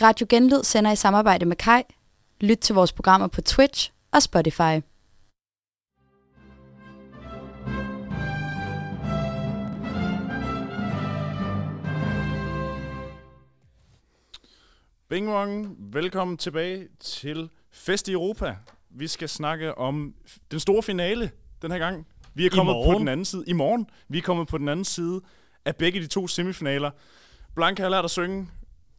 Radio Genlyd sender i samarbejde med Kai. Lyt til vores programmer på Twitch og Spotify. Bing Wong, velkommen tilbage til Fest i Europa. Vi skal snakke om den store finale den her gang. Vi er kommet på den anden side. I morgen. Vi er kommet på den anden side af begge de to semifinaler. Blanca har lært at synge.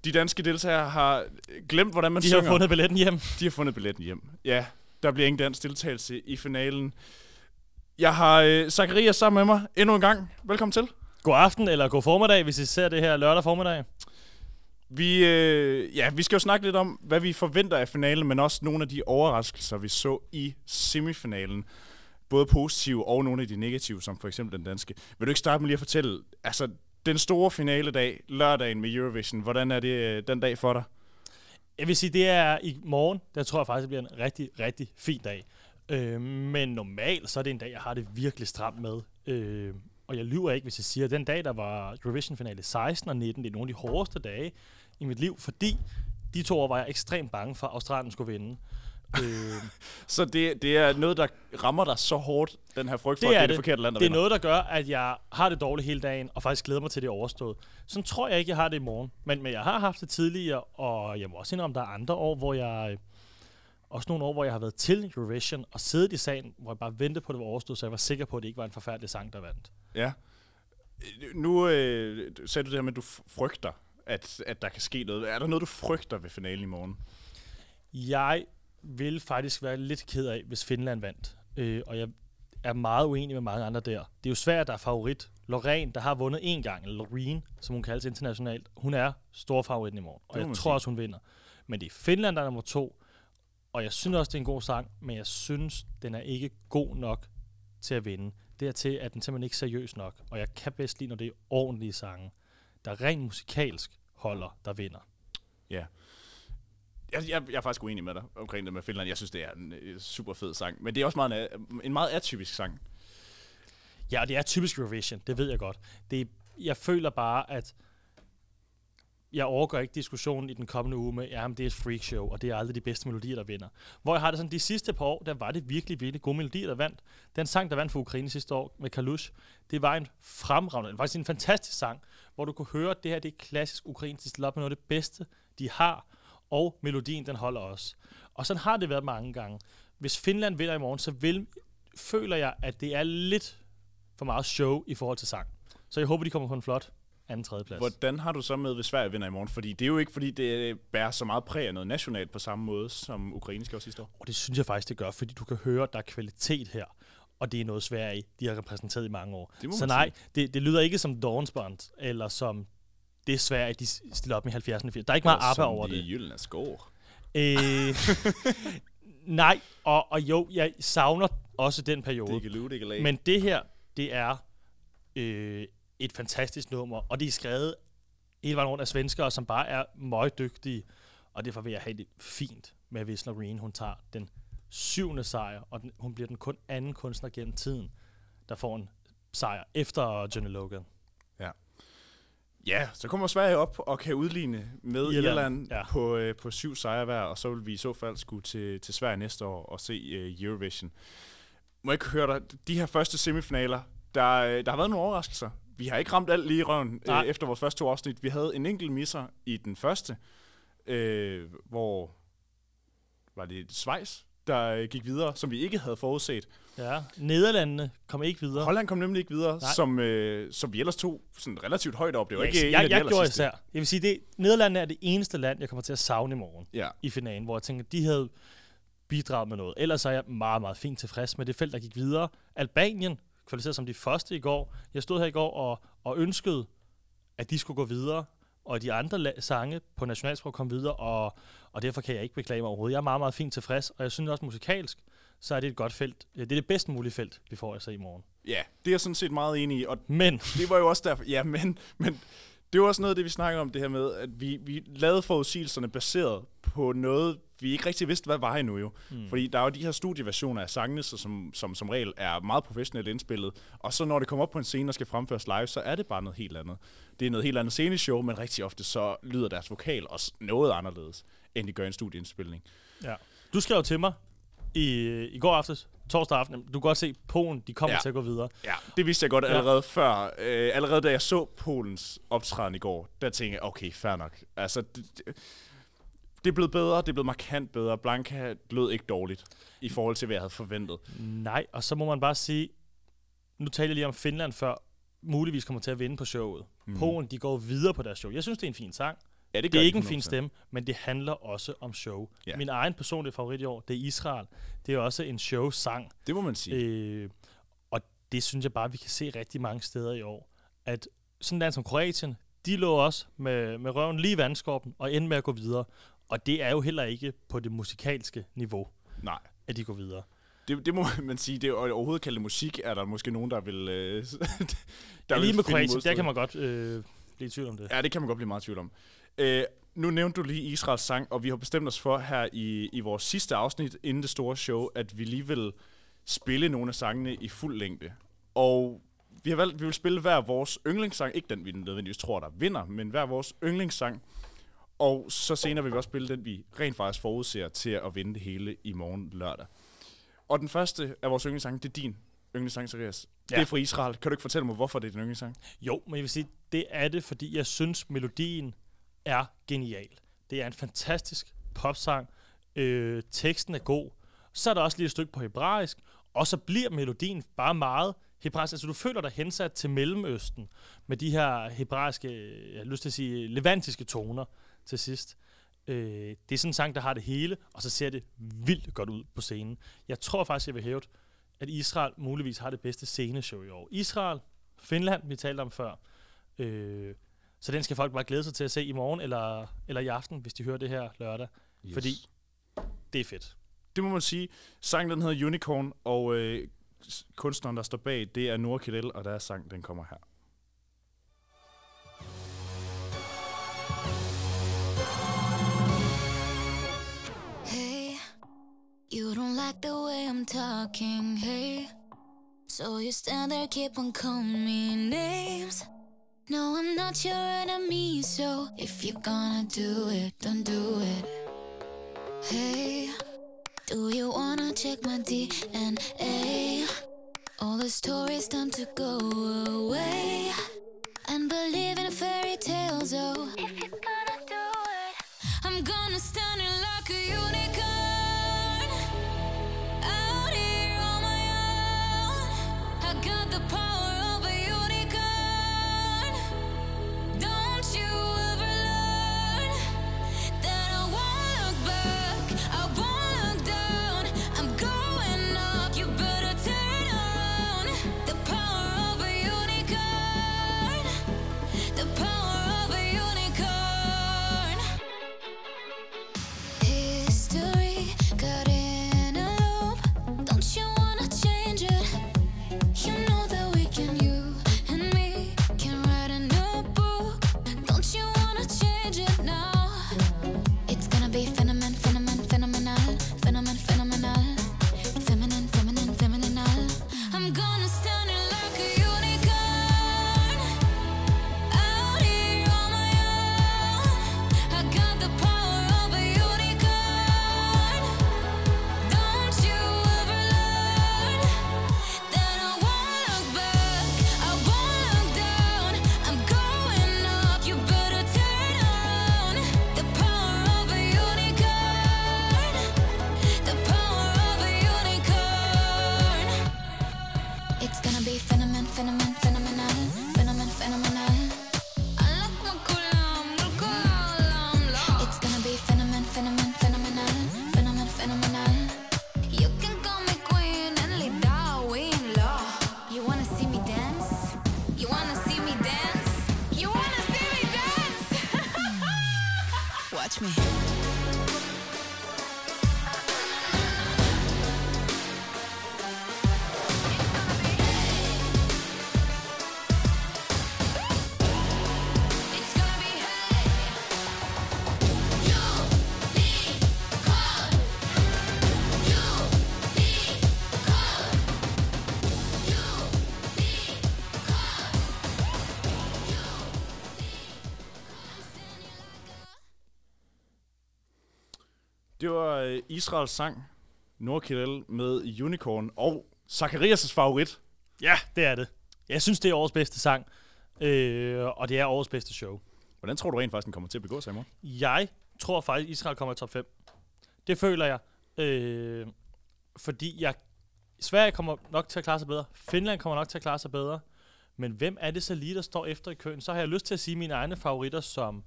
De danske deltagere har glemt, hvordan man de synger. De har fundet billetten hjem. De har fundet billetten hjem. Ja, der bliver ingen dansk deltagelse i finalen. Jeg har øh, Zacharias sammen med mig endnu en gang. Velkommen til. God aften eller god formiddag, hvis I ser det her lørdag formiddag. Vi, øh, ja, vi skal jo snakke lidt om, hvad vi forventer af finalen, men også nogle af de overraskelser, vi så i semifinalen. Både positive og nogle af de negative, som for eksempel den danske. Vil du ikke starte med lige at fortælle, altså den store finale dag, lørdagen med Eurovision, hvordan er det øh, den dag for dig? Jeg vil sige, det er i morgen. Der tror jeg faktisk, det bliver en rigtig, rigtig fin dag. Øh, men normalt, så er det en dag, jeg har det virkelig stramt med. Øh, og jeg lyver ikke, hvis jeg siger, at den dag, der var Eurovision-finale 16 og 19, det er nogle af de hårdeste dage i mit liv, fordi de to år var jeg ekstremt bange for, at Australien skulle vinde øh, så det, det er noget, der rammer dig så hårdt, den her frygt for, det at det er det forkerte land, der Det er vinder. noget, der gør, at jeg har det dårligt hele dagen, og faktisk glæder mig til det overstået. Sådan tror jeg ikke, jeg har det i morgen. Men, men jeg har haft det tidligere, og jeg må også indrømme, der er andre år, hvor jeg... Også nogle år, hvor jeg har været til Eurovision og siddet i sagen, hvor jeg bare ventede på, at det var overstået, så jeg var sikker på, at det ikke var en forfærdelig sang, der vandt. Ja. Nu øh, sagde du det her med, at du frygter, at, at der kan ske noget. Er der noget, du frygter ved finalen i morgen? Jeg vil faktisk være lidt ked af, hvis Finland vandt. Øh, og jeg er meget uenig med mange andre der. Det er jo svært, at der er favorit. Lorraine, der har vundet en gang, eller Loreen, som hun kaldes internationalt, hun er stor favorit i morgen. Og jeg tror sige. også, hun vinder. Men det er Finland, der er nummer to. Og jeg synes også, det er en god sang, men jeg synes, den er ikke god nok til at vinde. Dertil er den simpelthen ikke seriøs nok. Og jeg kan bedst lide, når det er ordentlige sange, der rent musikalsk holder, der vinder. Ja. Jeg, jeg, jeg er faktisk uenig med dig omkring det med Finland. Jeg synes, det er en øh, super fed sang. Men det er også meget, en øh, meget atypisk sang. Ja, og det er typisk Eurovision. Det ved jeg godt. Det er, jeg føler bare, at jeg overgår ikke diskussionen i den kommende uge med, ja, det er et freakshow, og det er aldrig de bedste melodier, der vinder. Hvor jeg har det sådan, de sidste par år, der var det virkelig, virkelig gode melodier, der vandt. Den sang, der vandt for Ukraine sidste år med Kalush, det var en fremragende, faktisk en fantastisk sang, hvor du kunne høre, at det her det er klassisk ukrainsk, de op med noget af det bedste, de har, og melodien, den holder også. Og sådan har det været mange gange. Hvis Finland vinder i morgen, så vil, føler jeg, at det er lidt for meget show i forhold til sang. Så jeg håber, de kommer på en flot anden tredje plads. Hvordan har du så med, hvis Sverige vinder i morgen? Fordi det er jo ikke, fordi det bærer så meget præg af noget nationalt på samme måde, som Ukraine skal sidste år. Og det synes jeg faktisk, det gør, fordi du kan høre, at der er kvalitet her. Og det er noget Sverige, de har repræsenteret i mange år. Så nej, det, det lyder ikke som Dawnspond, eller som det er Sverige, de stiller op i 70'erne. Der er ikke meget ABBA over det. Det er skår. Øh, nej, og, og jo, jeg savner også den periode. Det det Men det her, det er øh, et fantastisk nummer, og det er skrevet hele vejen rundt af svenskere, som bare er meget dygtige, og derfor vil jeg have det fint med, hvis Loreen, hun tager den syvende sejr, og den, hun bliver den kun anden kunstner gennem tiden, der får en sejr efter Johnny Logan. Ja. Så kommer Sverige op og kan udligne med Irland, Irland ja. på, øh, på syv sejre hver, og så vil vi i så fald skulle til, til Sverige næste år og se øh, Eurovision. Må jeg ikke høre dig, de her første semifinaler, der, øh, der har været nogle overraskelser. Vi har ikke ramt alt lige i røven øh, efter vores første to afsnit. Vi havde en enkelt misser i den første, øh, hvor var det Schweiz, der gik videre, som vi ikke havde forudset. Ja, Nederlandene kom ikke videre. Holland kom nemlig ikke videre, som, øh, som vi ellers tog sådan relativt højt op. Det var ja, ikke jeg, jeg, jeg gjorde især. Jeg vil sige, det Nederlandene er det eneste land, jeg kommer til at savne i morgen ja. i finalen, hvor jeg tænker, de havde bidraget med noget. Ellers er jeg meget, meget fint tilfreds med det felt, der gik videre. Albanien kvalificeret som de første i går. Jeg stod her i går og, og ønskede, at de skulle gå videre, og de andre la- sange på nationalsprog kom videre, og, og derfor kan jeg ikke beklage mig overhovedet. Jeg er meget, meget fint tilfreds, og jeg synes også musikalsk, så er det et godt felt. Det er det bedst mulige felt, vi får altså i morgen. Ja, det er jeg sådan set meget enig i. Og men. Det var jo også derfor, ja, men, men det var også noget af det, vi snakkede om, det her med, at vi, vi lavede forudsigelserne baseret på noget, vi ikke rigtig vidste, hvad var endnu jo. Mm. Fordi der er jo de her studieversioner af sangene, som, som som regel er meget professionelt indspillet, og så når det kommer op på en scene og skal fremføres live, så er det bare noget helt andet. Det er noget helt andet sceneshow, men rigtig ofte så lyder deres vokal også noget anderledes, end de gør en studieindspilning. Ja. Du skrev til mig i, i går aftes, torsdag aften, du kan godt se, at Polen de kommer ja. til at gå videre. Ja, det vidste jeg godt allerede ja. før. Øh, allerede da jeg så Polens optræden i går, der tænkte jeg, okay, fair nok. Altså, det, det, det er blevet bedre, det er blevet markant bedre. Blanca lød ikke dårligt i forhold til, hvad jeg havde forventet. Nej, og så må man bare sige, nu talte jeg lige om Finland før, muligvis kommer til at vinde på showet. Mm. Polen, de går videre på deres show. Jeg synes, det er en fin sang. Ja, det, det er ikke en fin stemme, men det handler også om show. Ja. Min egen personlige favorit i år, det er Israel. Det er også en show-sang. Det må man sige. Øh, og det synes jeg bare, vi kan se rigtig mange steder i år. At sådan land som Kroatien, de lå også med, med røven lige i vandskorpen og endte med at gå videre. Og det er jo heller ikke på det musikalske niveau, Nej. at de går videre. Det, det må man sige. Det er overhovedet kalde musik, er der måske nogen, der vil... Øh, der ja, lige vil med Kroatien, der kan man godt øh, blive i tvivl om det. Ja, det kan man godt blive meget i tvivl om. Øh, nu nævnte du lige Israels sang, og vi har bestemt os for her i, i vores sidste afsnit inden det store show, at vi lige vil spille nogle af sangene i fuld længde. Og vi har valgt, vi vil spille hver vores yndlingssang. Ikke den, vi nødvendigvis tror, der vinder, men hver vores yndlingssang. Og så senere vil vi også spille den, vi rent faktisk forudser til at vinde det hele i morgen lørdag. Og den første af vores yndlingssang, det er din yndlingssang, Serias. Ja. Det er fra Israel. Kan du ikke fortælle mig, hvorfor det er din yndlingssang? Jo, men jeg vil sige, det er det, fordi jeg synes, melodien er genial. Det er en fantastisk popsang. Øh, teksten er god. Så er der også lige et stykke på hebraisk, og så bliver melodien bare meget hebraisk. Altså du føler dig hensat til Mellemøsten med de her hebraiske, jeg har lyst til at sige, levantiske toner til sidst. Øh, det er sådan en sang, der har det hele, og så ser det vildt godt ud på scenen. Jeg tror faktisk, jeg vil hæve, at Israel muligvis har det bedste sceneshow i år. Israel, Finland, vi talte om før, øh, så den skal folk bare glæde sig til at se i morgen eller, eller i aften, hvis de hører det her lørdag. Yes. Fordi det er fedt. Det må man sige. Sangen den hedder Unicorn, og øh, kunstneren, der står bag, det er Nora Kidel, og deres sang, den kommer her. Hey, you don't like the way I'm talking, hey So you stand there, keep on calling me names No, I'm not your enemy, so if you're gonna do it, don't do it. Hey, do you wanna check my DNA? All the stories time to go away and believe in fairy tales. Oh, øh, Israels sang, Nordkirel med Unicorn, og Zacharias' favorit. Ja, det er det. Jeg synes, det er årets bedste sang, øh, og det er årets bedste show. Hvordan tror du rent faktisk, den kommer til at begå sig i morgen? Jeg tror faktisk, Israel kommer i top 5. Det føler jeg. Øh, fordi jeg, Sverige kommer nok til at klare sig bedre. Finland kommer nok til at klare sig bedre. Men hvem er det så lige, der står efter i køen? Så har jeg lyst til at sige mine egne favoritter som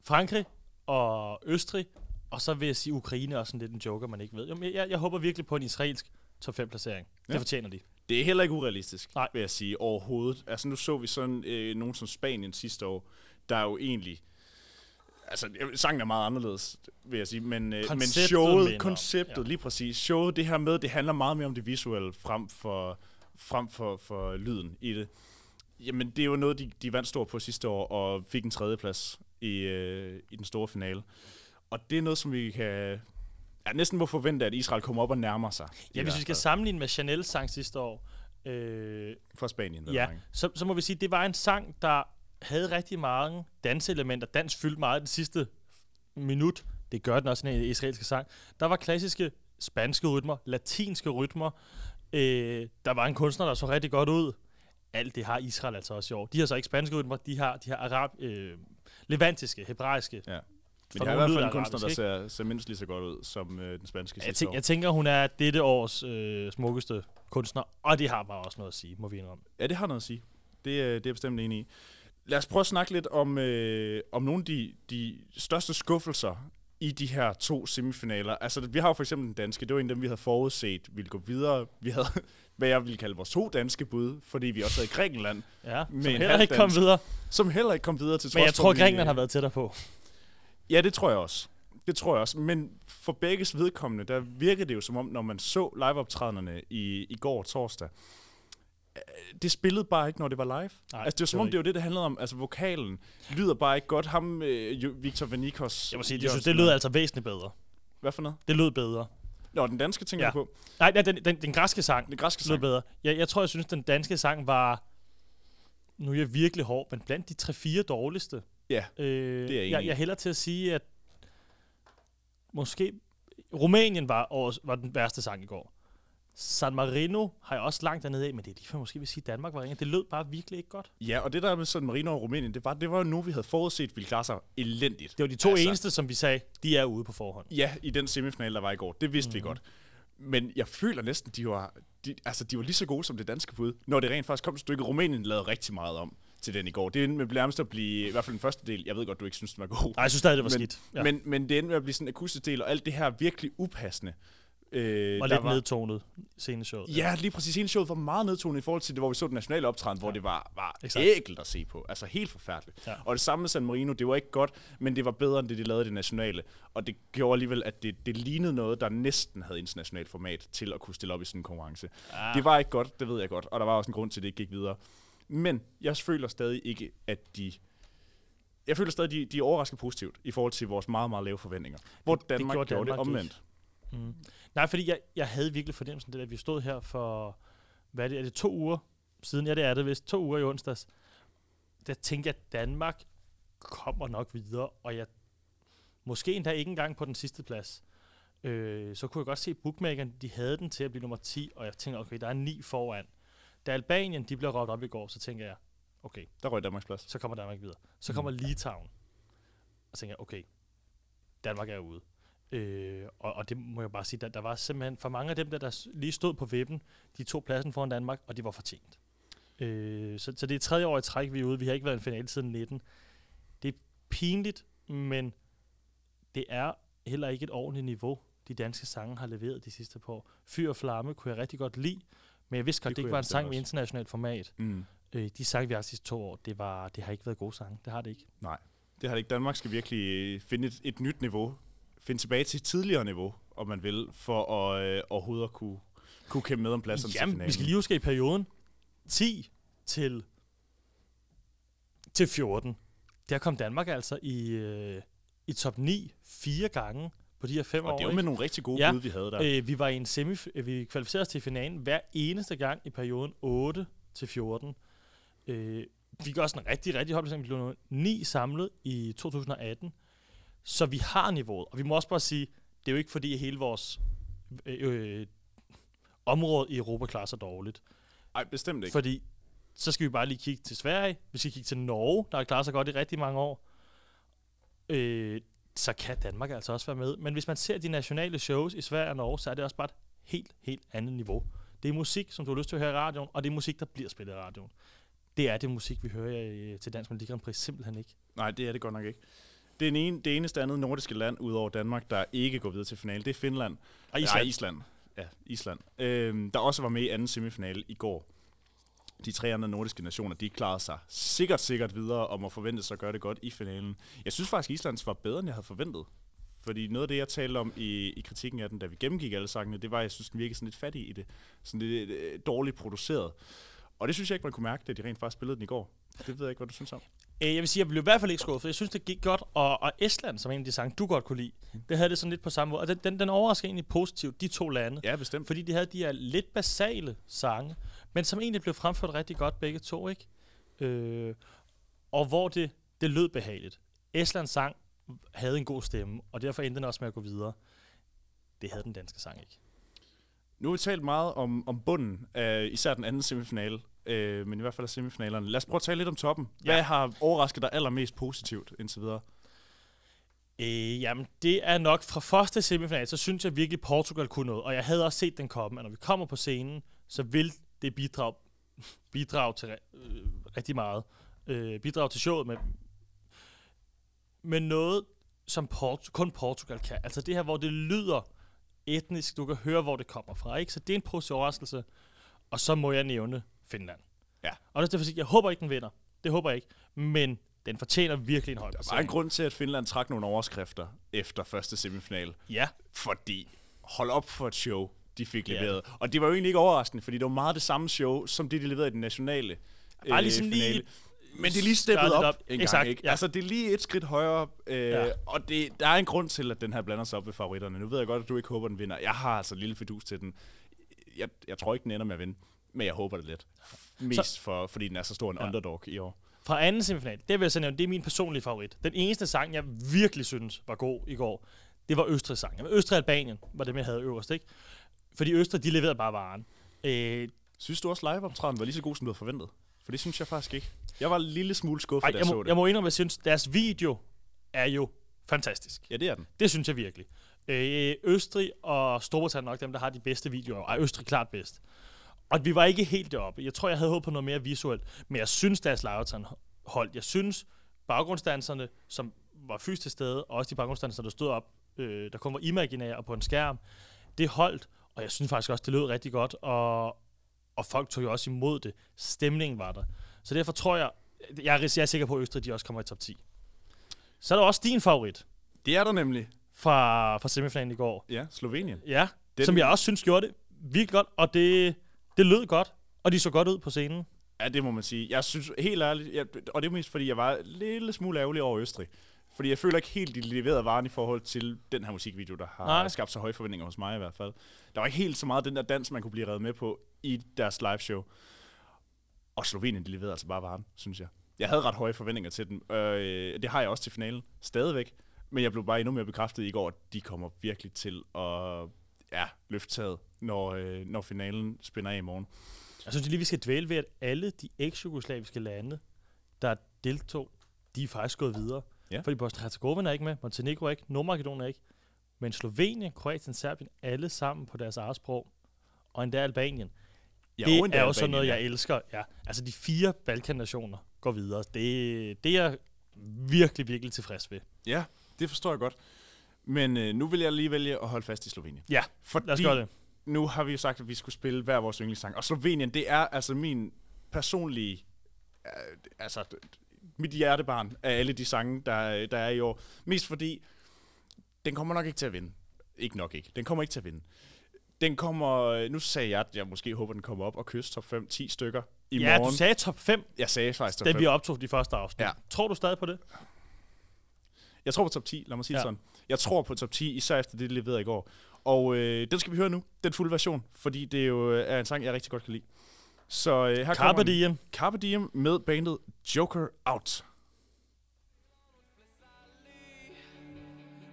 Frankrig og Østrig. Og så vil jeg sige Ukraine også sådan lidt en joker, man ikke ved. Jeg, jeg, jeg håber virkelig på en israelsk top 5 placering. Ja. Det fortjener de. Det er heller ikke urealistisk, Nej. vil jeg sige, overhovedet. Altså nu så vi sådan øh, nogen som Spanien sidste år, der er jo egentlig... Altså, sangen er meget anderledes, vil jeg sige, men, øh, men showet, mener. konceptet, ja. lige præcis, showet, det her med, det handler meget mere om det visuelle, frem for, frem for, for lyden i det. Jamen, det er jo noget, de, de vandt stort på sidste år, og fik en tredjeplads i, øh, i den store finale. Og det er noget, som vi kan ja, næsten må forvente, at Israel kommer op og nærmer sig. Ja, hvis vi skal sammenligne med Chanels sang sidste år. Øh, For Spanien. Ja, så, så må vi sige, at det var en sang, der havde rigtig mange danselementer. Dans fyldte meget den sidste minut. Det gør den også i en israelske sang. Der var klassiske spanske rytmer, latinske rytmer. Øh, der var en kunstner, der så rigtig godt ud. Alt det har Israel altså også i år. De har så ikke spanske rytmer, de har, de har arab, øh, levantiske, hebraiske. Ja. Men det er i hvert fald en kunstner, der ser, ser mindst lige så godt ud som øh, den spanske jeg, tænk, jeg tænker, hun er dette års øh, smukkeste kunstner, og det har bare også noget at sige, må vi indrømme. Ja, det har noget at sige. Det, øh, det er jeg bestemt enig i. Lad os prøve at snakke lidt om, øh, om nogle af de, de største skuffelser i de her to semifinaler. Altså, vi har jo for eksempel den danske. Det var en af dem, vi havde forudset ville gå videre. Vi havde, hvad jeg vil kalde vores to danske bud, fordi vi også havde i Grækenland. Ja, som heller ikke kom videre. Som heller ikke kom videre til Men jeg tror, Grækenland har været tættere på. Ja, det tror jeg også. Det tror jeg også. Men for begges vedkommende, der virker det jo som om, når man så liveoptræderne i, i går torsdag, øh, det spillede bare ikke, når det var live. Nej, altså, det var som om, det var det, det handlede om. Altså, vokalen lyder bare ikke godt. Ham, øh, Victor Vanikos... Jeg må sige, det, synes, det lød altså væsentligt bedre. Hvad for noget? Det lød bedre. Nå, den danske tænker ja. på? Nej, den, den, den, den græske sang. Den græske sang. lød bedre. Jeg, jeg tror, jeg synes, den danske sang var... Nu er jeg virkelig hård, men blandt de 3-4 dårligste. Ja, øh, det er jeg, jeg, jeg hælder til at sige, at måske Rumænien var, års, var den værste sang i går. San Marino har jeg også langt dernede af, men det er lige for måske vil sige, at Danmark var ringe. Det lød bare virkelig ikke godt. Ja, og det der med San Marino og Rumænien, det var, det var jo nu, vi havde forudset, ville klare sig elendigt. Det var de to altså, eneste, som vi sagde, de er ude på forhånd. Ja, i den semifinal, der var i går. Det vidste mm-hmm. vi mhm. godt. Men jeg føler næsten, de var, de, altså, de var lige så gode som det danske bud, når det rent faktisk kom et stykke. Rumænien lavede rigtig meget om til den i går. Det endte med nærmest at blive, i hvert fald den første del, jeg ved godt, du ikke synes, den var god. Nej, jeg synes stadig, det var men, skidt. Ja. Men, men det endte med at blive sådan en akustisk del, og alt det her virkelig upassende. Øh, og lidt var, nedtonet sceneshowet. Ja. ja, lige præcis. Sceneshowet var meget nedtonet i forhold til det, hvor vi så den nationale optræden, ja. hvor det var, var ægelt at se på. Altså helt forfærdeligt. Ja. Og det samme med San Marino, det var ikke godt, men det var bedre end det, de lavede det nationale. Og det gjorde alligevel, at det, det lignede noget, der næsten havde internationalt format til at kunne stille op i sådan en konkurrence. Ja. Det var ikke godt, det ved jeg godt. Og der var også en grund til, at det ikke gik videre. Men jeg føler stadig ikke, at de... Jeg føler stadig, at de, de er overrasket positivt i forhold til vores meget, meget lave forventninger. Hvor Danmark, det gjorde, gjorde Danmark det omvendt. Mm. Nej, fordi jeg, jeg havde virkelig fornemmelsen, det, at vi stod her for, hvad er det, er det to uger siden? Ja, det er det vist. To uger i onsdags. Der tænkte jeg, at Danmark kommer nok videre, og jeg måske endda ikke engang på den sidste plads. Øh, så kunne jeg godt se, at bookmakerne, de havde den til at blive nummer 10, og jeg tænkte, okay, der er ni foran. Da Albanien de blev råbt op i går, så tænker jeg, okay. Der røg Danmarks plads. Så kommer Danmark videre. Så mm. kommer Litauen. Og så tænker jeg, okay, Danmark er ude. Øh, og, og det må jeg bare sige, der, der var simpelthen for mange af dem, der, der lige stod på vippen, de tog pladsen foran Danmark, og de var fortjent. Øh, så, så det er tredje år i træk, vi er ude. Vi har ikke været i en finale siden 19. Det er pinligt, men det er heller ikke et ordentligt niveau, de danske sange har leveret de sidste par år. Fyr og Flamme kunne jeg rigtig godt lide, men jeg vidste godt, det, det ikke var en sang med internationalt format. Mm. Øh, de sange, vi har sidste to år, det, var, det har ikke været gode sange. Det har det ikke. Nej, det har det ikke. Danmark skal virkelig øh, finde et, et nyt niveau. Finde tilbage til et tidligere niveau, om man vil, for at øh, overhovedet at kunne, kunne kæmpe med om pladsen Jamen, til finalen. vi skal lige huske i perioden 10 til, til 14. Der kom Danmark altså i, øh, i top 9 fire gange på de her fem og år. Og det var med nogle rigtig gode ja, bud, vi havde der. Øh, vi var i en semi, øh, vi kvalificerede os til finalen hver eneste gang i perioden 8 til 14. Øh, vi gør også en rigtig, rigtig høj Vi blev ni samlet i 2018. Så vi har niveauet. Og vi må også bare sige, det er jo ikke fordi hele vores øh, øh, område i Europa klarer sig dårligt. Nej, bestemt ikke. Fordi så skal vi bare lige kigge til Sverige, vi skal kigge til Norge, der har klaret sig godt i rigtig mange år. Øh, så kan Danmark altså også være med. Men hvis man ser de nationale shows i Sverige og Norge, så er det også bare et helt, helt andet niveau. Det er musik, som du har lyst til at høre i radioen, og det er musik, der bliver spillet i radioen. Det er det musik, vi hører til Dansk Melodi Grand Prix simpelthen ikke. Nej, det er det godt nok ikke. Det, er en ene, det eneste andet nordiske land, udover Danmark, der ikke går videre til finale, det er Finland. Og Island. Ja, Island. Ja, Island. Øhm, der også var med i anden semifinale i går. De tre andre nordiske nationer, de klarede sig sikkert, sikkert videre og må forventes at gøre det godt i finalen. Jeg synes faktisk, at Islands var bedre, end jeg havde forventet. Fordi noget af det, jeg talte om i, i kritikken af den, da vi gennemgik alle sangene, det var, at jeg synes, den virkede sådan lidt fattig i det. Sådan lidt øh, dårligt produceret. Og det synes jeg ikke, man kunne mærke, da de rent faktisk spillede den i går. Det ved jeg ikke, hvad du synes om. Øh, jeg vil sige, jeg blev i hvert fald ikke skuffet. Jeg synes, det gik godt. Og, og Estland, som en af de sange, du godt kunne lide, det havde det sådan lidt på samme måde. Og den, den, den overrasker egentlig positivt, de to lande. Ja, bestemt. Fordi de havde de her lidt basale sange, men som egentlig blev fremført rigtig godt begge to, ikke? Øh, og hvor det, det lød behageligt. Estlands sang havde en god stemme, og derfor endte den også med at gå videre. Det havde den danske sang ikke. Nu har vi talt meget om, om bunden af især den anden semifinale, øh, men i hvert fald af semifinalerne. Lad os prøve at tale lidt om toppen. Hvad ja. har overrasket dig allermest positivt indtil videre? Øh, jamen, det er nok fra første semifinal, så synes jeg virkelig, Portugal kunne noget. Og jeg havde også set den komme, at når vi kommer på scenen, så vil det bidrage, bidrage til øh, rigtig meget. Øh, bidrage til showet med, med noget, som Port- kun Portugal kan. Altså det her, hvor det lyder etnisk, du kan høre, hvor det kommer fra. Ikke? Så det er en positiv overraskelse. Og så må jeg nævne Finland. Ja. Og det er derfor, jeg håber ikke, den vinder. Det håber jeg ikke. Men den fortjener virkelig en høj Der var en grund til, at Finland trak nogle overskrifter efter første semifinal. Ja. Fordi, hold op for et show, de fik leveret. Ja. Og det var jo egentlig ikke overraskende, fordi det var meget det samme show, som det, de leverede i den nationale Bare øh, ligesom finale. lige men det er lige steppet op, op en gang, ikke? Ja. Altså, det er lige et skridt højere, øh, ja. og det, der er en grund til, at den her blander sig op ved favoritterne. Nu ved jeg godt, at du ikke håber, den vinder. Jeg har altså en lille fidus til den. Jeg, jeg tror ikke, den ender med at vinde, men jeg håber det lidt. Mest så, for, fordi den er så stor en ja. underdog i år. Fra anden semifinal, det vil jeg så nævne, det er min personlige favorit. Den eneste sang, jeg virkelig synes var god i går, det var Østrigs sang. Østrig-Albanien var det, jeg havde øverst, ikke? Fordi Østrig, de leverede bare varen. Øh, synes du også live-optræden var lige så god, som du havde forventet? For det synes jeg faktisk ikke. Jeg var en lille smule skuffet, Ej, da jeg, jeg må, det. Jeg må indrømme, at jeg synes, deres video er jo fantastisk. Ja, det er den. Det synes jeg virkelig. Øh, Østrig og Storbritannien er nok dem, der har de bedste videoer. Ej, Østrig klart bedst. Og vi var ikke helt deroppe. Jeg tror, jeg havde håbet på noget mere visuelt. Men jeg synes, deres live holdt. Jeg synes, baggrundsdanserne, som var fysisk til stede, og også de baggrundsdansere, der stod op, øh, der kun var imaginære og på en skærm, det holdt. Og jeg synes faktisk også, det lød rigtig godt. Og, og folk tog jo også imod det. Stemningen var der. Så derfor tror jeg, jeg er, jeg er sikker på, at Østrig de også kommer i top 10. Så er der også din favorit. Det er der nemlig. Fra, fra semifinalen i går. Ja, Slovenien. Ja, Den... som jeg også synes gjorde det virkelig godt, og det, det lød godt, og de så godt ud på scenen. Ja, det må man sige. Jeg synes helt ærligt, jeg, og det er mest fordi, jeg var en lille smule ærgerlig over Østrig. Fordi jeg føler ikke helt, de leverede varen i forhold til den her musikvideo, der har Nej. skabt så høje forventninger hos mig i hvert fald. Der var ikke helt så meget den der dans, man kunne blive reddet med på i deres live show. Og Slovenien, de leverede altså bare varen, synes jeg. Jeg havde ret høje forventninger til dem. Øh, det har jeg også til finalen, stadigvæk. Men jeg blev bare endnu mere bekræftet i går, at de kommer virkelig til at ja, løfte taget, når, øh, når finalen spænder af i morgen. Jeg synes lige, vi skal dvæle ved, at alle de eks-jugoslaviske lande, der deltog, de er faktisk gået videre. Ja. Fordi Bosnien-Herzegovina er ikke med, Montenegro er ikke, Nordmakedonien er ikke. Men Slovenien, Kroatien, Serbien, alle sammen på deres eget sprog. Og endda Albanien. Ja, det er jo sådan noget, jeg elsker. Ja, altså de fire Balkan-nationer går videre. Det, det er jeg virkelig, virkelig tilfreds ved. Ja, det forstår jeg godt. Men øh, nu vil jeg lige vælge at holde fast i Slovenien. Ja, fordi lad os gøre det. nu har vi jo sagt, at vi skulle spille hver vores yndlingssang. Og Slovenien, det er altså min personlige... Øh, altså, mit hjertebarn af alle de sange, der, der er i år. Mest fordi, den kommer nok ikke til at vinde. Ikke nok ikke. Den kommer ikke til at vinde. Den kommer, nu sagde jeg, at jeg måske håber, den kommer op og kysse top 5, 10 stykker i ja, morgen. du sagde top 5. Jeg sagde faktisk top den 5. vi optog de første afsnit. Ja. Tror du stadig på det? Jeg tror på top 10, lad mig sige ja. sådan. Jeg tror på top 10, især efter det, de leverede i går. Og øh, den skal vi høre nu, den fulde version, fordi det jo øh, er en sang, jeg rigtig godt kan lide. Så øh, her Carpe Diem. Carpe Diem med bandet Joker Out.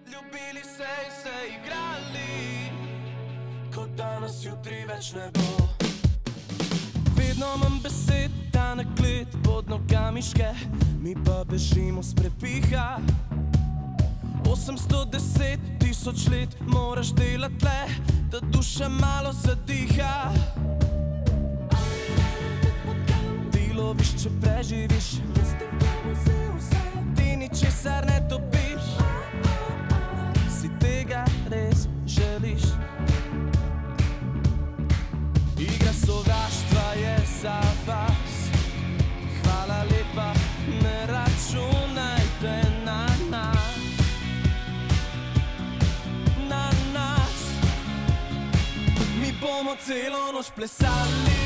Ljubili se i se igrali Ko danas jutri več ne bo Vedno imam besed, ta naklet pod nogami ške Mi pa bežimo s prepiha 810 tisoč let moraš delati le, da duša malo zadiha. Če preživiš, ti ničesar ne dobiš, si tega res želiš. Igra sovraštva je za vas, hvala lepa, ne računajte na nas. Na nas, mi bomo celo noč plesali,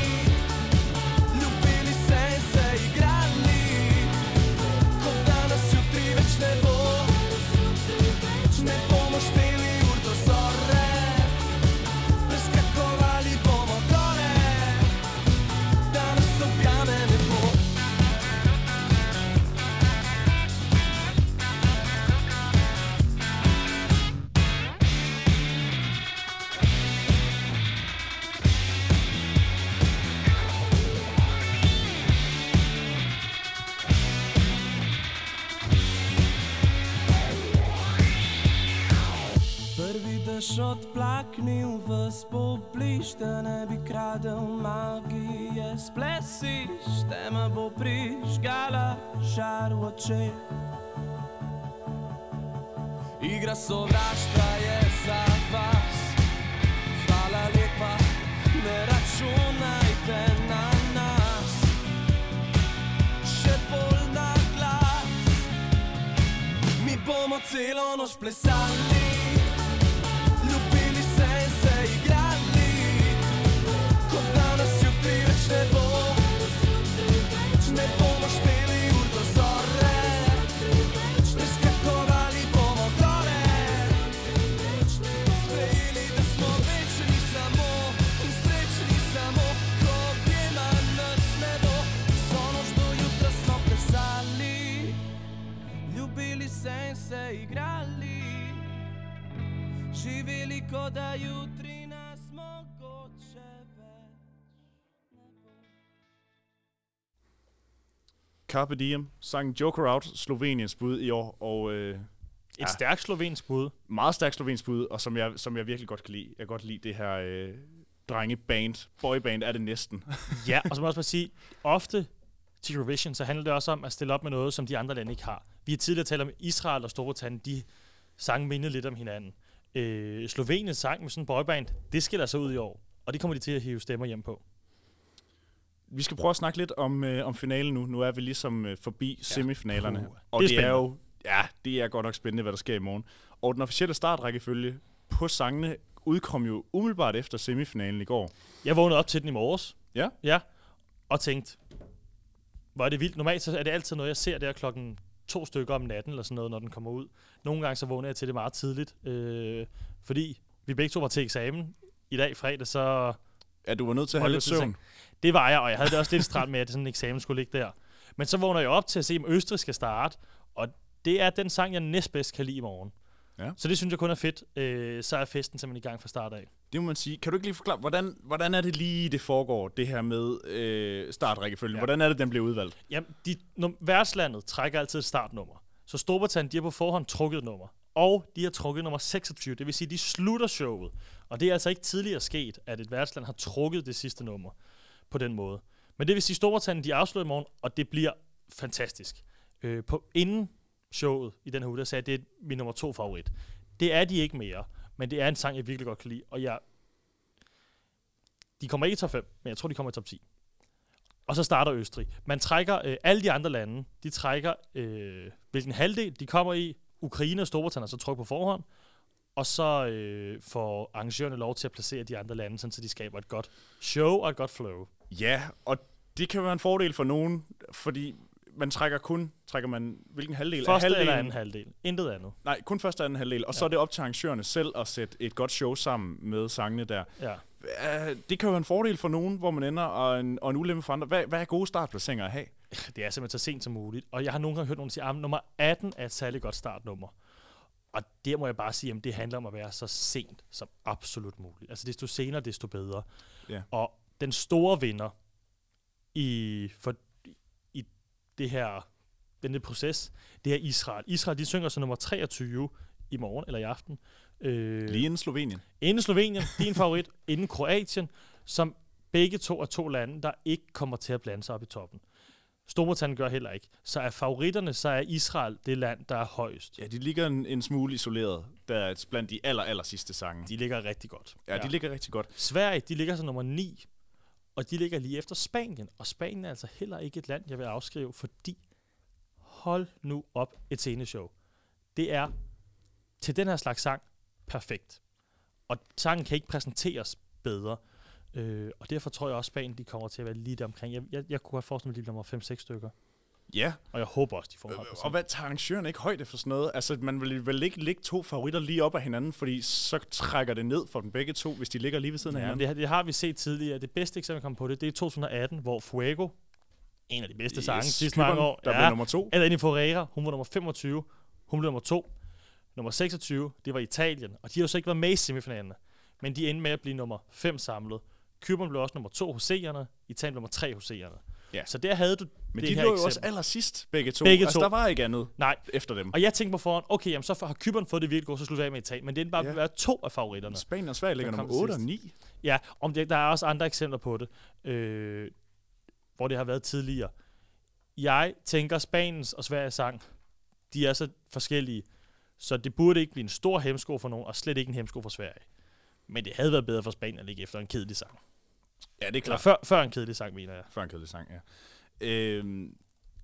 Dež odplaknil v spobliž, da ne bi kradel magije splesiš, tema bo prižgala žar v očeh. Igra sovraštva je za vas, hvala lepa, ne računajte na nas, še bolj na glas. Mi bomo celo noč plesali, se igrali, živeli, kot da jutri Carpe Diem sang Joker Out, Sloveniens bud i år, og øh, Et Ja. stærkt slovensk bud. meget stærkt slovensk bud, og som jeg, som jeg virkelig godt kan lide. Jeg kan godt lide det her øh, drengeband, boyband er det næsten. Ja, og så må jeg også bare sige, ofte til Eurovision, så handler det også om at stille op med noget, som de andre lande ikke har. Vi har tidligere talt om Israel og Storbritannien, de sang mindede lidt om hinanden. Øh, Slovenien sang med sådan en boyband, det skiller sig ud i år, og det kommer de til at hive stemmer hjem på. Vi skal prøve at snakke lidt om, øh, om finalen nu. Nu er vi ligesom øh, forbi ja. semifinalerne. Puh, og det er er, det er jo, ja, det er godt nok spændende, hvad der sker i morgen. Og den officielle startrækkefølge på sangene udkom jo umiddelbart efter semifinalen i går. Jeg vågnede op til den i morges. Ja. Ja, og tænkte, hvor er det vildt. Normalt så er det altid noget, jeg ser der klokken to stykker om natten, eller sådan noget, når den kommer ud. Nogle gange så vågner jeg til det meget tidligt, øh, fordi vi begge to var til eksamen i dag fredag, så Ja, du var nødt til at have lidt søvn. det var jeg, og jeg havde det også lidt stramt med, at sådan en eksamen skulle ligge der. Men så vågner jeg op til at se, om Østrig skal starte, og det er den sang, jeg næstbedst kan lide i morgen. Ja. Så det synes jeg kun er fedt. Øh, så er festen simpelthen i gang fra start af. Det må man sige. Kan du ikke lige forklare, hvordan, hvordan er det lige, det foregår, det her med øh, startrækkefølgen? Ja. Hvordan er det, den bliver udvalgt? Jamen, de, num- værtslandet trækker altid et startnummer. Så Storbritannien, de har på forhånd trukket et nummer. Og de har trukket nummer 26, det vil sige, de slutter showet. Og det er altså ikke tidligere sket, at et værtsland har trukket det sidste nummer på den måde. Men det vil sige, Storbritannien, de afslår i morgen, og det bliver fantastisk. Øh, på, inden showet i den her uge, der sagde jeg, at det er min nummer to favorit. Det er de ikke mere, men det er en sang, jeg virkelig godt kan lide. Og jeg, de kommer ikke i top 5, men jeg tror, de kommer i top 10. Og så starter Østrig. Man trækker øh, alle de andre lande, de trækker øh, hvilken halvdel de kommer i. Ukraine og Storbritannien er så trukket på forhånd. Og så øh, får arrangørerne lov til at placere de andre lande, sådan, så de skaber et godt show og et godt flow. Ja, og det kan være en fordel for nogen, fordi man trækker kun, trækker man hvilken halvdel? Første halvdelen, eller anden halvdel. Intet andet. Nej, kun første og anden halvdel, og så Ja. er det op til arrangørerne selv at sætte et godt show sammen med sangene der. Ja. Uh, det kan jo være en fordel for nogen, hvor man ender, og en, og en ulempe for andre. Hvad, hvad er gode startplaceringer at have? Det er simpelthen så sent som muligt. Og jeg har nogle gange hørt nogen sige, at nummer 18 er et særligt godt startnummer. Og der må jeg bare sige, at det handler om at være så sent som absolut muligt. Altså desto senere, desto bedre. Ja. Og den store vinder i, for, i det her, denne proces, det er Israel. Israel, de synger så nummer 23 i morgen eller i aften. Øh, Lige inden Slovenien. Inden Slovenien, din favorit, inden Kroatien, som begge to er to lande, der ikke kommer til at blande sig op i toppen. Storbritannien gør heller ikke. Så er favoritterne, så er Israel det land, der er højst. Ja, de ligger en, en smule isoleret, der er blandt de aller, aller sidste sange. De ligger rigtig godt. Ja, ja, de ligger rigtig godt. Sverige, de ligger så nummer 9, og de ligger lige efter Spanien. Og Spanien er altså heller ikke et land, jeg vil afskrive, fordi hold nu op et sceneshow. Det er til den her slags sang perfekt. Og sangen kan ikke præsenteres bedre. Øh, og derfor tror jeg også, at Spanien de kommer til at være lige der omkring. Jeg, jeg, jeg kunne have forestillet mig, at de nummer 5-6 stykker. Ja. Og jeg håber også, de får øh, Og hvad tager arrangøren ikke højde for sådan noget? Altså, man vil vel ikke lægge to favoritter lige op af hinanden, fordi så trækker det ned for dem begge to, hvis de ligger lige ved siden ja, af hinanden. Det, det har vi set tidligere. Det bedste eksempel, kom på det, det er 2018, hvor Fuego, en af de bedste yes, sange sidste mange år, der ja, blev nummer to. Eller Ferreira, hun var nummer 25, hun blev nummer to. Nummer 26, det var Italien, og de har jo så ikke været med i semifinalerne, men de endte med at blive nummer 5 samlet. Kypern blev også nummer 2 hos seerne, Italien nummer 3 hos seerne. Ja. Så der havde du Men det de lå jo også allersidst, begge to. Begge altså, to. der var ikke andet Nej. efter dem. Og jeg tænkte på forhånd, okay, jamen, så har Kypern fået det virkelig godt, så slutter jeg med Italien. Men det er bare ja. være to af favoritterne. Spanien og Sverige ligger nummer 8 og 9. Ja, om det, der er også andre eksempler på det, øh, hvor det har været tidligere. Jeg tænker, Spaniens og Sveriges sang, de er så forskellige, så det burde ikke blive en stor hemsko for nogen, og slet ikke en hemsko for Sverige. Men det havde været bedre for Spanien at ligge efter en kedelig sang. Ja, det er klart. før, før en kedelig sang, mener jeg. Før en kedelig sang, ja. Øhm,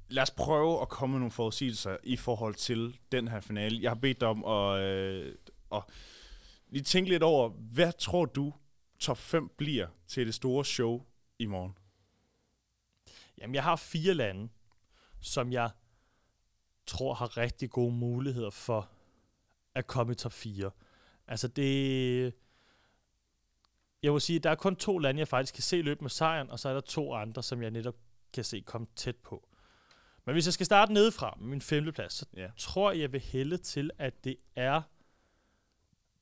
lad os prøve at komme med nogle forudsigelser i forhold til den her finale. Jeg har bedt dig om at, øh, at lige tænke lidt over, hvad tror du top 5 bliver til det store show i morgen? Jamen, jeg har fire lande, som jeg tror har rigtig gode muligheder for at komme i top 4. Altså det... Jeg vil sige, der er kun to lande, jeg faktisk kan se løbe med sejren, og så er der to andre, som jeg netop kan se komme tæt på. Men hvis jeg skal starte nedefra med min femteplads, så ja. tror jeg, jeg vil hælde til, at det er...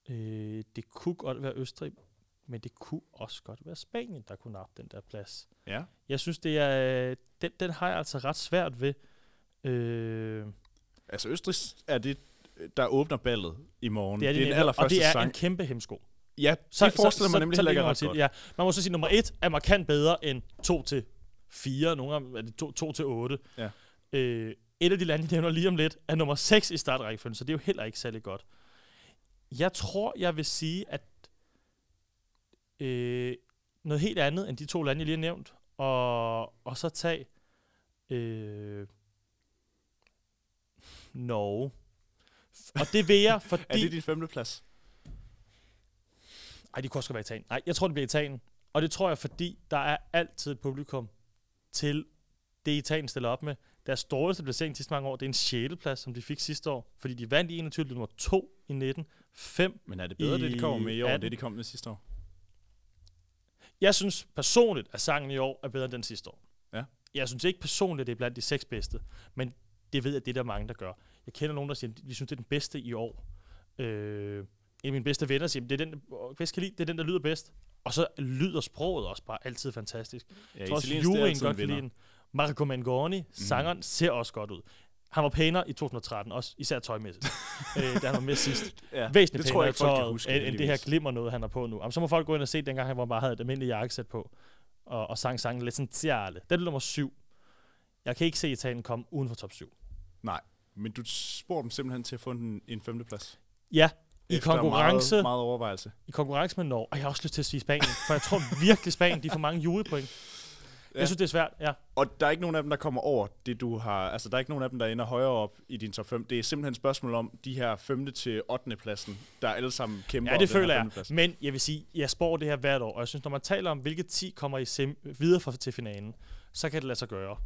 Øh, det kunne godt være Østrig, men det kunne også godt være Spanien, der kunne nappe den der plads. Ja. Jeg synes, det er, den, den har jeg altså ret svært ved. Øh, altså Østrig er det, der åbner ballet i morgen. Det er, det, det er den allerførste Og det er sang. en kæmpe hemsko. Ja, så, det forestiller så, mig nemlig heller ikke ret godt. Ja, man må så sige, at nummer et er markant bedre end 2 til 4, nogle gange er det 2, 2 til 8. Ja. Øh, et af de lande, jeg nævner lige om lidt, er nummer 6 i startrækkefølgen, så det er jo heller ikke særlig godt. Jeg tror, jeg vil sige, at øh, noget helt andet end de to lande, jeg lige har nævnt, og, og så tage øh, Norge. Og det vil jeg, fordi... er det din femte plads? Nej, det kunne også være Italien. Nej, jeg tror, det bliver Italien. Og det tror jeg, fordi der er altid et publikum til det, Italien stiller op med. Deres dårligste placering sidste mange år, det er en 6. plads, som de fik sidste år. Fordi de vandt i 21, nummer 2 i 19, 5 Men er det bedre, det de kommer med i år, end det de kom med sidste år? Jeg synes personligt, at sangen i år er bedre end den sidste år. Ja. Jeg synes ikke personligt, at det er blandt de seks bedste. Men det ved jeg, det er der mange, der gør. Jeg kender nogen, der siger, at de synes, det er den bedste i år. Øh, en af mine bedste venner siger, det er den, bedst kan lide, det er den, der lyder bedst. Og så lyder sproget også bare altid fantastisk. Ja, jeg tror også, juryen godt kan lide den. Marco Mangoni, mm. sangeren, ser også godt ud. Han var pænere i 2013, også især tøjmæssigt. øh, da han var med sidst. ja, Væsentligt det tror jeg ikke, folk huske, end, end det her glimmer noget, han har på nu. Jamen, så må folk gå ind og se, dengang han bare havde et almindeligt jakkesæt på, og, og sang sangen L'Essentiale. Det er nummer syv. Jeg kan ikke se Italien komme uden for top 7. Nej, men du spurgte dem simpelthen til at få en, en femteplads. Ja, i Efter konkurrence, meget, meget overvejelse. I konkurrence med Norge. Og jeg har også lyst til at sige Spanien, for jeg tror virkelig Spanien, de får mange julepoint. Ja. Jeg synes, det er svært, ja. Og der er ikke nogen af dem, der kommer over det, du har... Altså, der er ikke nogen af dem, der ender højere op i din top 5. Det er simpelthen et spørgsmål om de her 5. til 8. pladsen, der alle sammen kæmper Ja, det føler jeg. Plads. Men jeg vil sige, jeg spår det her hvert år, og jeg synes, når man taler om, hvilke 10 kommer i sim videre for, til finalen, så kan det lade sig gøre.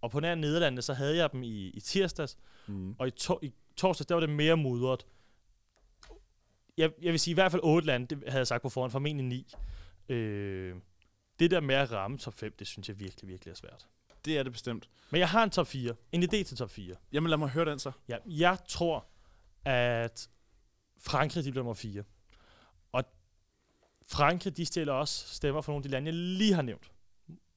Og på nær Nederlandene, så havde jeg dem i, i tirsdags, mm. og i, to, i torsdags, der var det mere mudret. Jeg, jeg vil sige i hvert fald 8 lande, det havde jeg sagt på forhånd, formentlig 9. Øh, det der med at ramme top 5, det synes jeg virkelig, virkelig er svært. Det er det bestemt. Men jeg har en top 4. En idé til top 4. Jamen lad mig høre den så. Ja, jeg tror, at Frankrig, de bliver nummer 4. Og Frankrig, de stiller også stemmer for nogle af de lande, jeg lige har nævnt.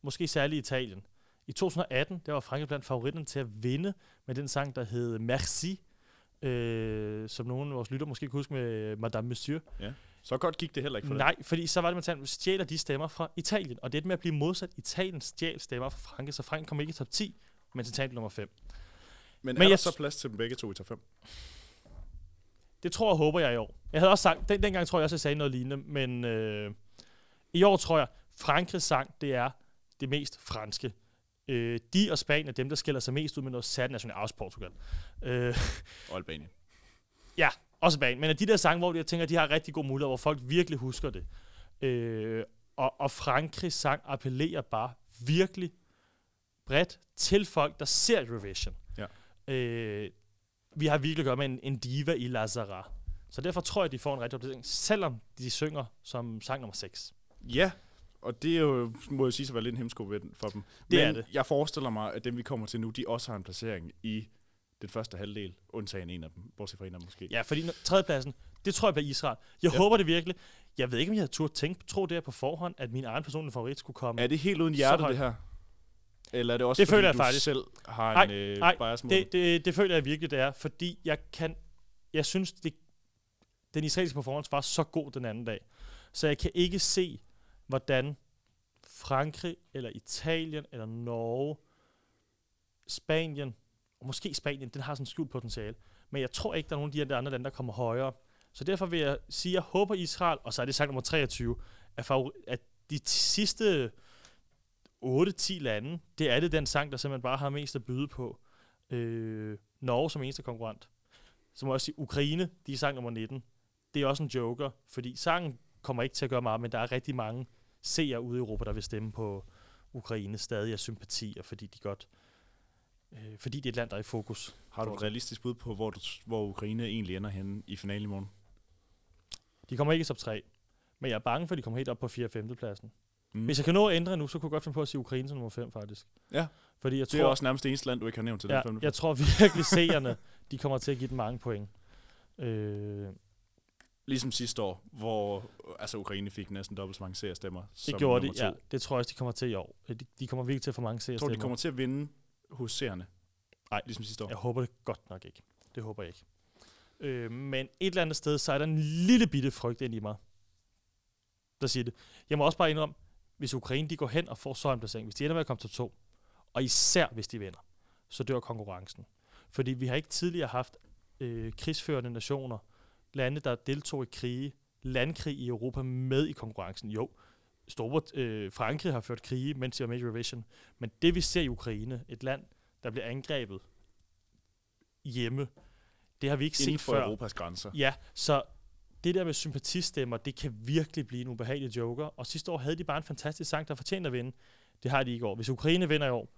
Måske særligt Italien. I 2018, der var Frankrig blandt favoritterne til at vinde med den sang, der hed Merci, øh, som nogle af vores lytter måske kan huske med Madame Monsieur. Ja. Så godt gik det heller ikke for Nej, fordi så var det, man stjæler de stemmer fra Italien, og det er med at blive modsat. Italien stjæl stemmer fra Frankrig, så Frankrig kommer ikke i top 10, men Italien nummer 5. Men, men er der så plads til dem begge to i top 5? Det tror og håber jeg i år. Jeg havde også sagt, den, dengang tror jeg også, jeg sagde noget lignende, men øh, i år tror jeg, Frankrigs sang, det er det mest franske. Øh, de og Spanien er dem, der skiller sig mest ud med noget særligt nationalt, også Portugal. Øh, og Albanien. Ja, også Spanien. Men af de der sange, hvor jeg tænker, de har rigtig god mulighed, hvor folk virkelig husker det. Øh, og, og Frankrigs sang appellerer bare virkelig bredt til folk, der ser Eurovision. Ja. Øh, vi har virkelig gør med en, en diva i Lazara. Så derfor tror jeg, de får en rigtig opdatering, selvom de synger som sang nummer 6. Ja, og det er jo, må jeg sige, så være lidt en hemsko for dem. Det Men er det. jeg forestiller mig, at dem, vi kommer til nu, de også har en placering i den første halvdel, undtagen en af dem, bortset fra en af dem måske. Ja, fordi tredjepladsen, det tror jeg bliver Israel. Jeg ja. håber det virkelig. Jeg ved ikke, om jeg havde turde tænke, tro det her på forhånd, at min egen personlige favorit skulle komme. Er det helt uden hjerte, det her? Eller er det også, det fordi føler jeg du faktisk. selv har ej, en øh, ej, bias mod det, det, det, føler jeg virkelig, det er. Fordi jeg kan... Jeg synes, det, den israelske performance var så god den anden dag. Så jeg kan ikke se, hvordan Frankrig, eller Italien, eller Norge, Spanien, og måske Spanien, den har sådan skjult potentiale. Men jeg tror ikke, der er nogen af de andre lande, der kommer højere. Så derfor vil jeg sige, at jeg håber Israel, og så er det sagt nummer 23, at, at de sidste 8-10 lande, det er det den sang, der simpelthen bare har mest at byde på. Øh, Norge som eneste konkurrent. Så må jeg også sige, Ukraine, de er sang nummer 19. Det er også en joker, fordi sangen kommer ikke til at gøre meget, men der er rigtig mange seere ude i Europa, der vil stemme på Ukraine stadig af sympati, og fordi de godt øh, fordi det er et land, der er i fokus. Har du et realistisk bud på, hvor, du, hvor Ukraine egentlig ender henne i finalen i morgen? De kommer ikke i top 3, men jeg er bange for, at de kommer helt op på 4. og 5. pladsen. Mm. Hvis jeg kan nå at ændre nu, så kunne jeg godt finde på at sige Ukraine som nummer 5, faktisk. Ja, Fordi jeg det tror, er også nærmest det eneste land, du ikke har nævnt til ja, den 5. Jeg tror virkelig, seerne de kommer til at give dem mange point. Øh, Ligesom sidste år, hvor altså Ukraine fik næsten dobbelt så mange seriestemmer. Det gjorde de, ja. Det tror jeg også, de kommer til i år. De, de kommer virkelig til at få mange seriestemmer. Tror de kommer til at vinde hos seerne? Nej, ligesom sidste år. Jeg håber det godt nok ikke. Det håber jeg ikke. Øh, men et eller andet sted, så er der en lille bitte frygt ind i mig, der siger det. Jeg må også bare indrømme, hvis Ukraine de går hen og får så en placering, hvis de ender med at komme til to, og især hvis de vinder, så dør konkurrencen. Fordi vi har ikke tidligere haft øh, krigsførende nationer, lande, der deltog i krige, landkrig i Europa med i konkurrencen. Jo, Store, øh, Frankrig har ført krige, mens de var med i Eurovision. Men det vi ser i Ukraine, et land, der bliver angrebet hjemme, det har vi ikke Inden set før. Europas grænser. Ja, så det der med sympatistemmer, det kan virkelig blive en ubehagelig joker. Og sidste år havde de bare en fantastisk sang, der fortjente at vinde. Det har de ikke i år. Hvis Ukraine vinder i år,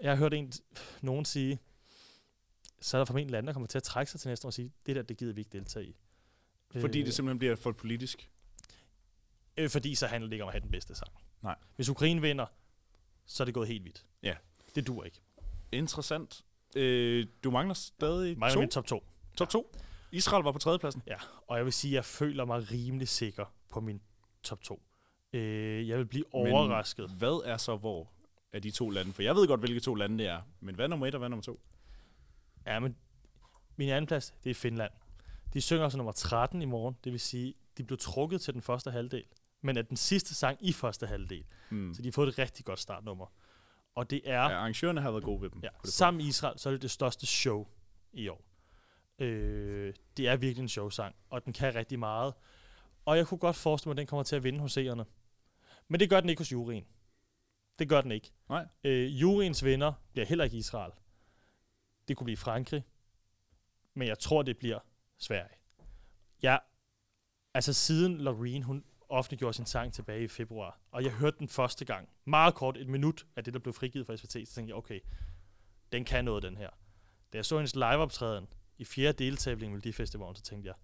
jeg har hørt en, nogen sige, så er der formentlig lande, der kommer til at trække sig til næste år og sige, det der, det gider vi ikke deltage i. Fordi øh, det simpelthen bliver for politisk? Øh, fordi så handler det ikke om at have den bedste sang. Nej. Hvis Ukraine vinder, så er det gået helt vildt. Ja. Det dur ikke. Interessant. Øh, du mangler stadig mangler to? min top 2. Top 2? Ja. Israel var på tredjepladsen? Ja, og jeg vil sige, at jeg føler mig rimelig sikker på min top 2. Øh, jeg vil blive overrasket. Men hvad er så hvor af de to lande? For jeg ved godt, hvilke to lande det er. Men hvad er nummer 1 og hvad er nummer 2? Ja, men min anden plads, det er Finland. De synger altså nummer 13 i morgen, det vil sige, de blev trukket til den første halvdel, men er den sidste sang i første halvdel. Mm. Så de har fået et rigtig godt startnummer. Og det er... Ja, arrangørerne har været gode ved dem. Ja, sammen med Israel, så er det det største show i år. Øh, det er virkelig en showsang, og den kan rigtig meget. Og jeg kunne godt forestille mig, at den kommer til at vinde hos seerne. Men det gør den ikke hos juryen. Det gør den ikke. Nej. Øh, juryens vinder bliver heller ikke Israel. Det kunne blive Frankrig. Men jeg tror, det bliver Sverige. Ja, altså siden Loreen, hun offentliggjorde sin sang tilbage i februar, og jeg hørte den første gang, meget kort, et minut af det, der blev frigivet fra SVT, så tænkte jeg, okay, den kan noget, den her. Da jeg så hendes liveoptræden i fjerde deltabling med de festivalen, så tænkte jeg,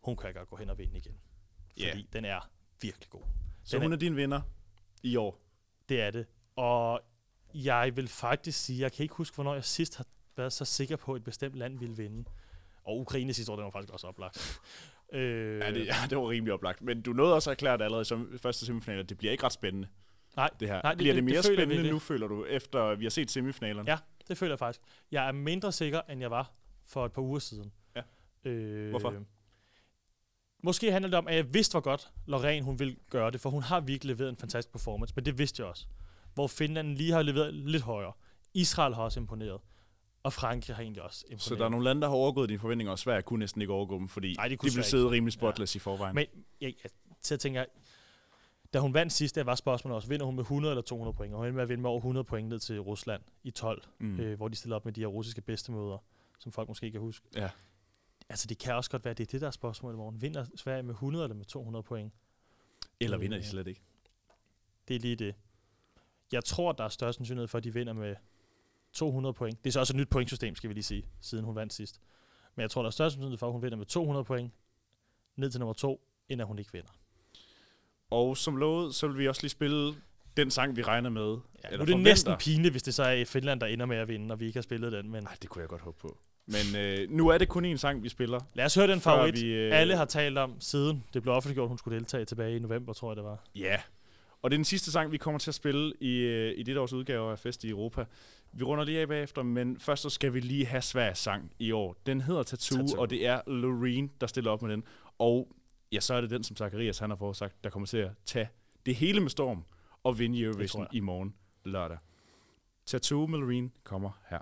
hun kan godt gå hen og vinde igen. Fordi yeah. den er virkelig god. Så den hun er, er din vinder i år? Det er det. Og jeg vil faktisk sige, jeg kan ikke huske, hvornår jeg sidst har været så sikker på, at et bestemt land ville vinde. Og Ukraine sidste år, den var faktisk også oplagt. øh, ja, det, ja, det var rimelig oplagt. Men du nåede også at erklære det allerede som første semifinal, at det bliver ikke ret spændende. Nej, det her. Nej, det, bliver det, det mere det spændende nu, føler du, efter vi har set semifinalerne? Ja, det føler jeg faktisk. Jeg er mindre sikker, end jeg var for et par uger siden. Ja. Øh, Hvorfor? Måske handler det om, at jeg vidste, hvor godt Lorraine hun vil gøre det, for hun har virkelig leveret en fantastisk performance, men det vidste jeg også. Hvor Finland lige har leveret lidt højere. Israel har også imponeret. Og Frankrig har egentlig også imponeret. Så der er nogle lande, der har overgået dine forventninger, og Sverige kunne næsten ikke overgå dem, fordi Nej, de, de vil sidde rimelig spotless ja. i forvejen. Men jeg, jeg, til at tænke, da hun vandt sidst, der var spørgsmålet også, vinder hun med 100 eller 200 point? Og hun med at vinde med over 100 point ned til Rusland i 12, mm. øh, hvor de stiller op med de her russiske bedstemøder, som folk måske kan huske. Ja. Altså, det kan også godt være, det er det, der er spørgsmålet, hvor hun vinder Sverige med 100 eller med 200 point. Eller øh, vinder de slet ikke? Det er lige det. Jeg tror, der er større sandsynlighed for, at de vinder med 200 point. Det er så også et nyt pointsystem, skal vi lige sige, siden hun vandt sidst. Men jeg tror, der er større sandsynlighed for, at hun vinder med 200 point ned til nummer 2, end at hun ikke vinder. Og som lovet, så vil vi også lige spille den sang, vi regner med. Ja, nu er det forventer. næsten pinligt, hvis det så er Finland, der ender med at vinde, og vi ikke har spillet den. Men... Ej, det kunne jeg godt håbe på. Men øh, nu er det kun én sang, vi spiller. Lad os høre den favorit, vi, øh... alle har talt om siden det blev offentliggjort, hun skulle deltage tilbage i november, tror jeg det var. Ja, og det er den sidste sang, vi kommer til at spille i, øh, i det års udgave af Fest i Europa. Vi runder lige af bagefter, men først så skal vi lige have svær sang i år. Den hedder Tattoo, Tattoo, og det er Loreen, der stiller op med den. Og ja, så er det den, som Zacharias han har forudsagt, der kommer til at tage det hele med storm og vinde Eurovision i morgen lørdag. Tattoo med Loreen kommer her.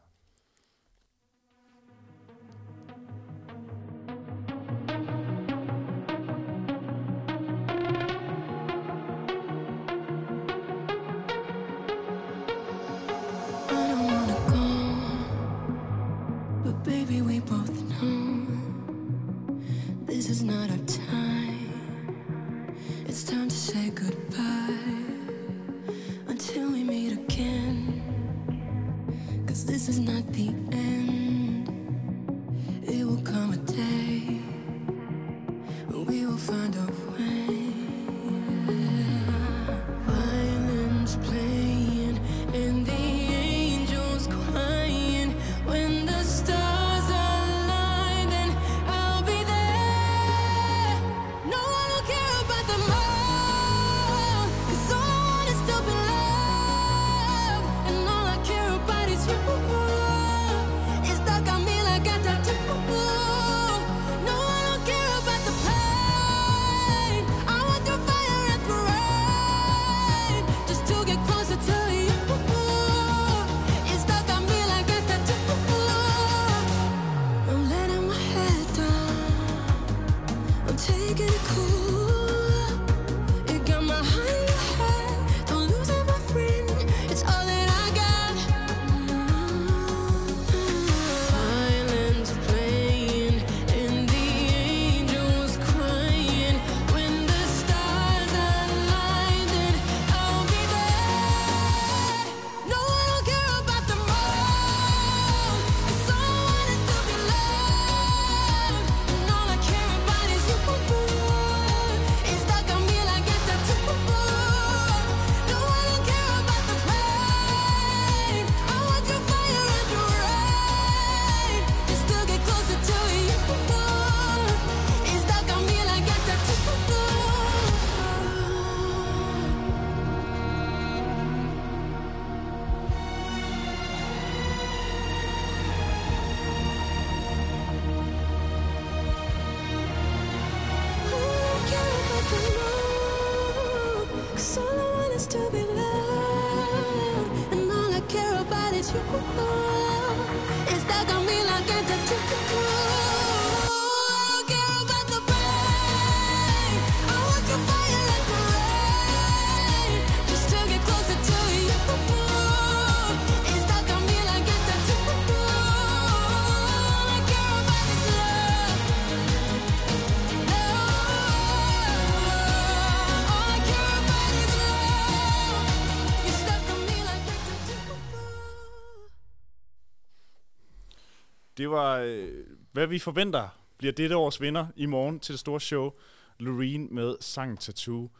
Det var, øh, hvad vi forventer bliver dette års vinder i morgen til det store show. Loreen med sang Tattoo.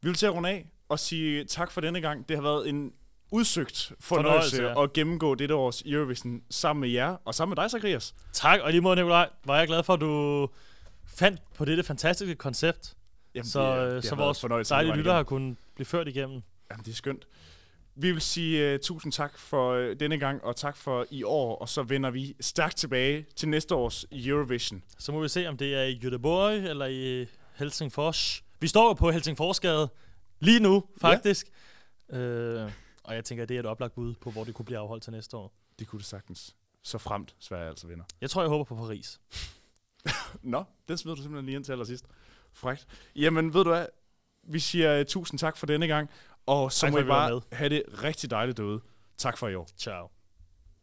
Vi vil til at runde af og sige tak for denne gang. Det har været en udsøgt fornøjelse, fornøjelse ja. at gennemgå dette års Eurovision sammen med jer, og sammen med dig, Zacharias. Tak, og lige måde, Nikolaj, var jeg glad for, at du fandt på dette fantastiske koncept, Jamen, så, det, det, det så vores dejlige lytter har kunnet blive ført igennem. Jamen, det er skønt. Vi vil sige uh, tusind tak for uh, denne gang, og tak for i år, og så vender vi stærkt tilbage til næste års Eurovision. Så må vi se, om det er i Göteborg eller i Helsingfors. Vi står jo på Helsingforsgade lige nu, faktisk. Ja. Øh, og jeg tænker, det er et oplagt bud på, hvor det kunne blive afholdt til næste år. Det kunne det sagtens. Så fremt Sverige altså vinder. Jeg tror, jeg håber på Paris. Nå, den smider du simpelthen lige ind til allersidst. Frækt. Jamen, ved du hvad? Vi siger uh, tusind tak for denne gang. Og så tak må I bare have det rigtig dejligt derude. Tak for i år. Ciao.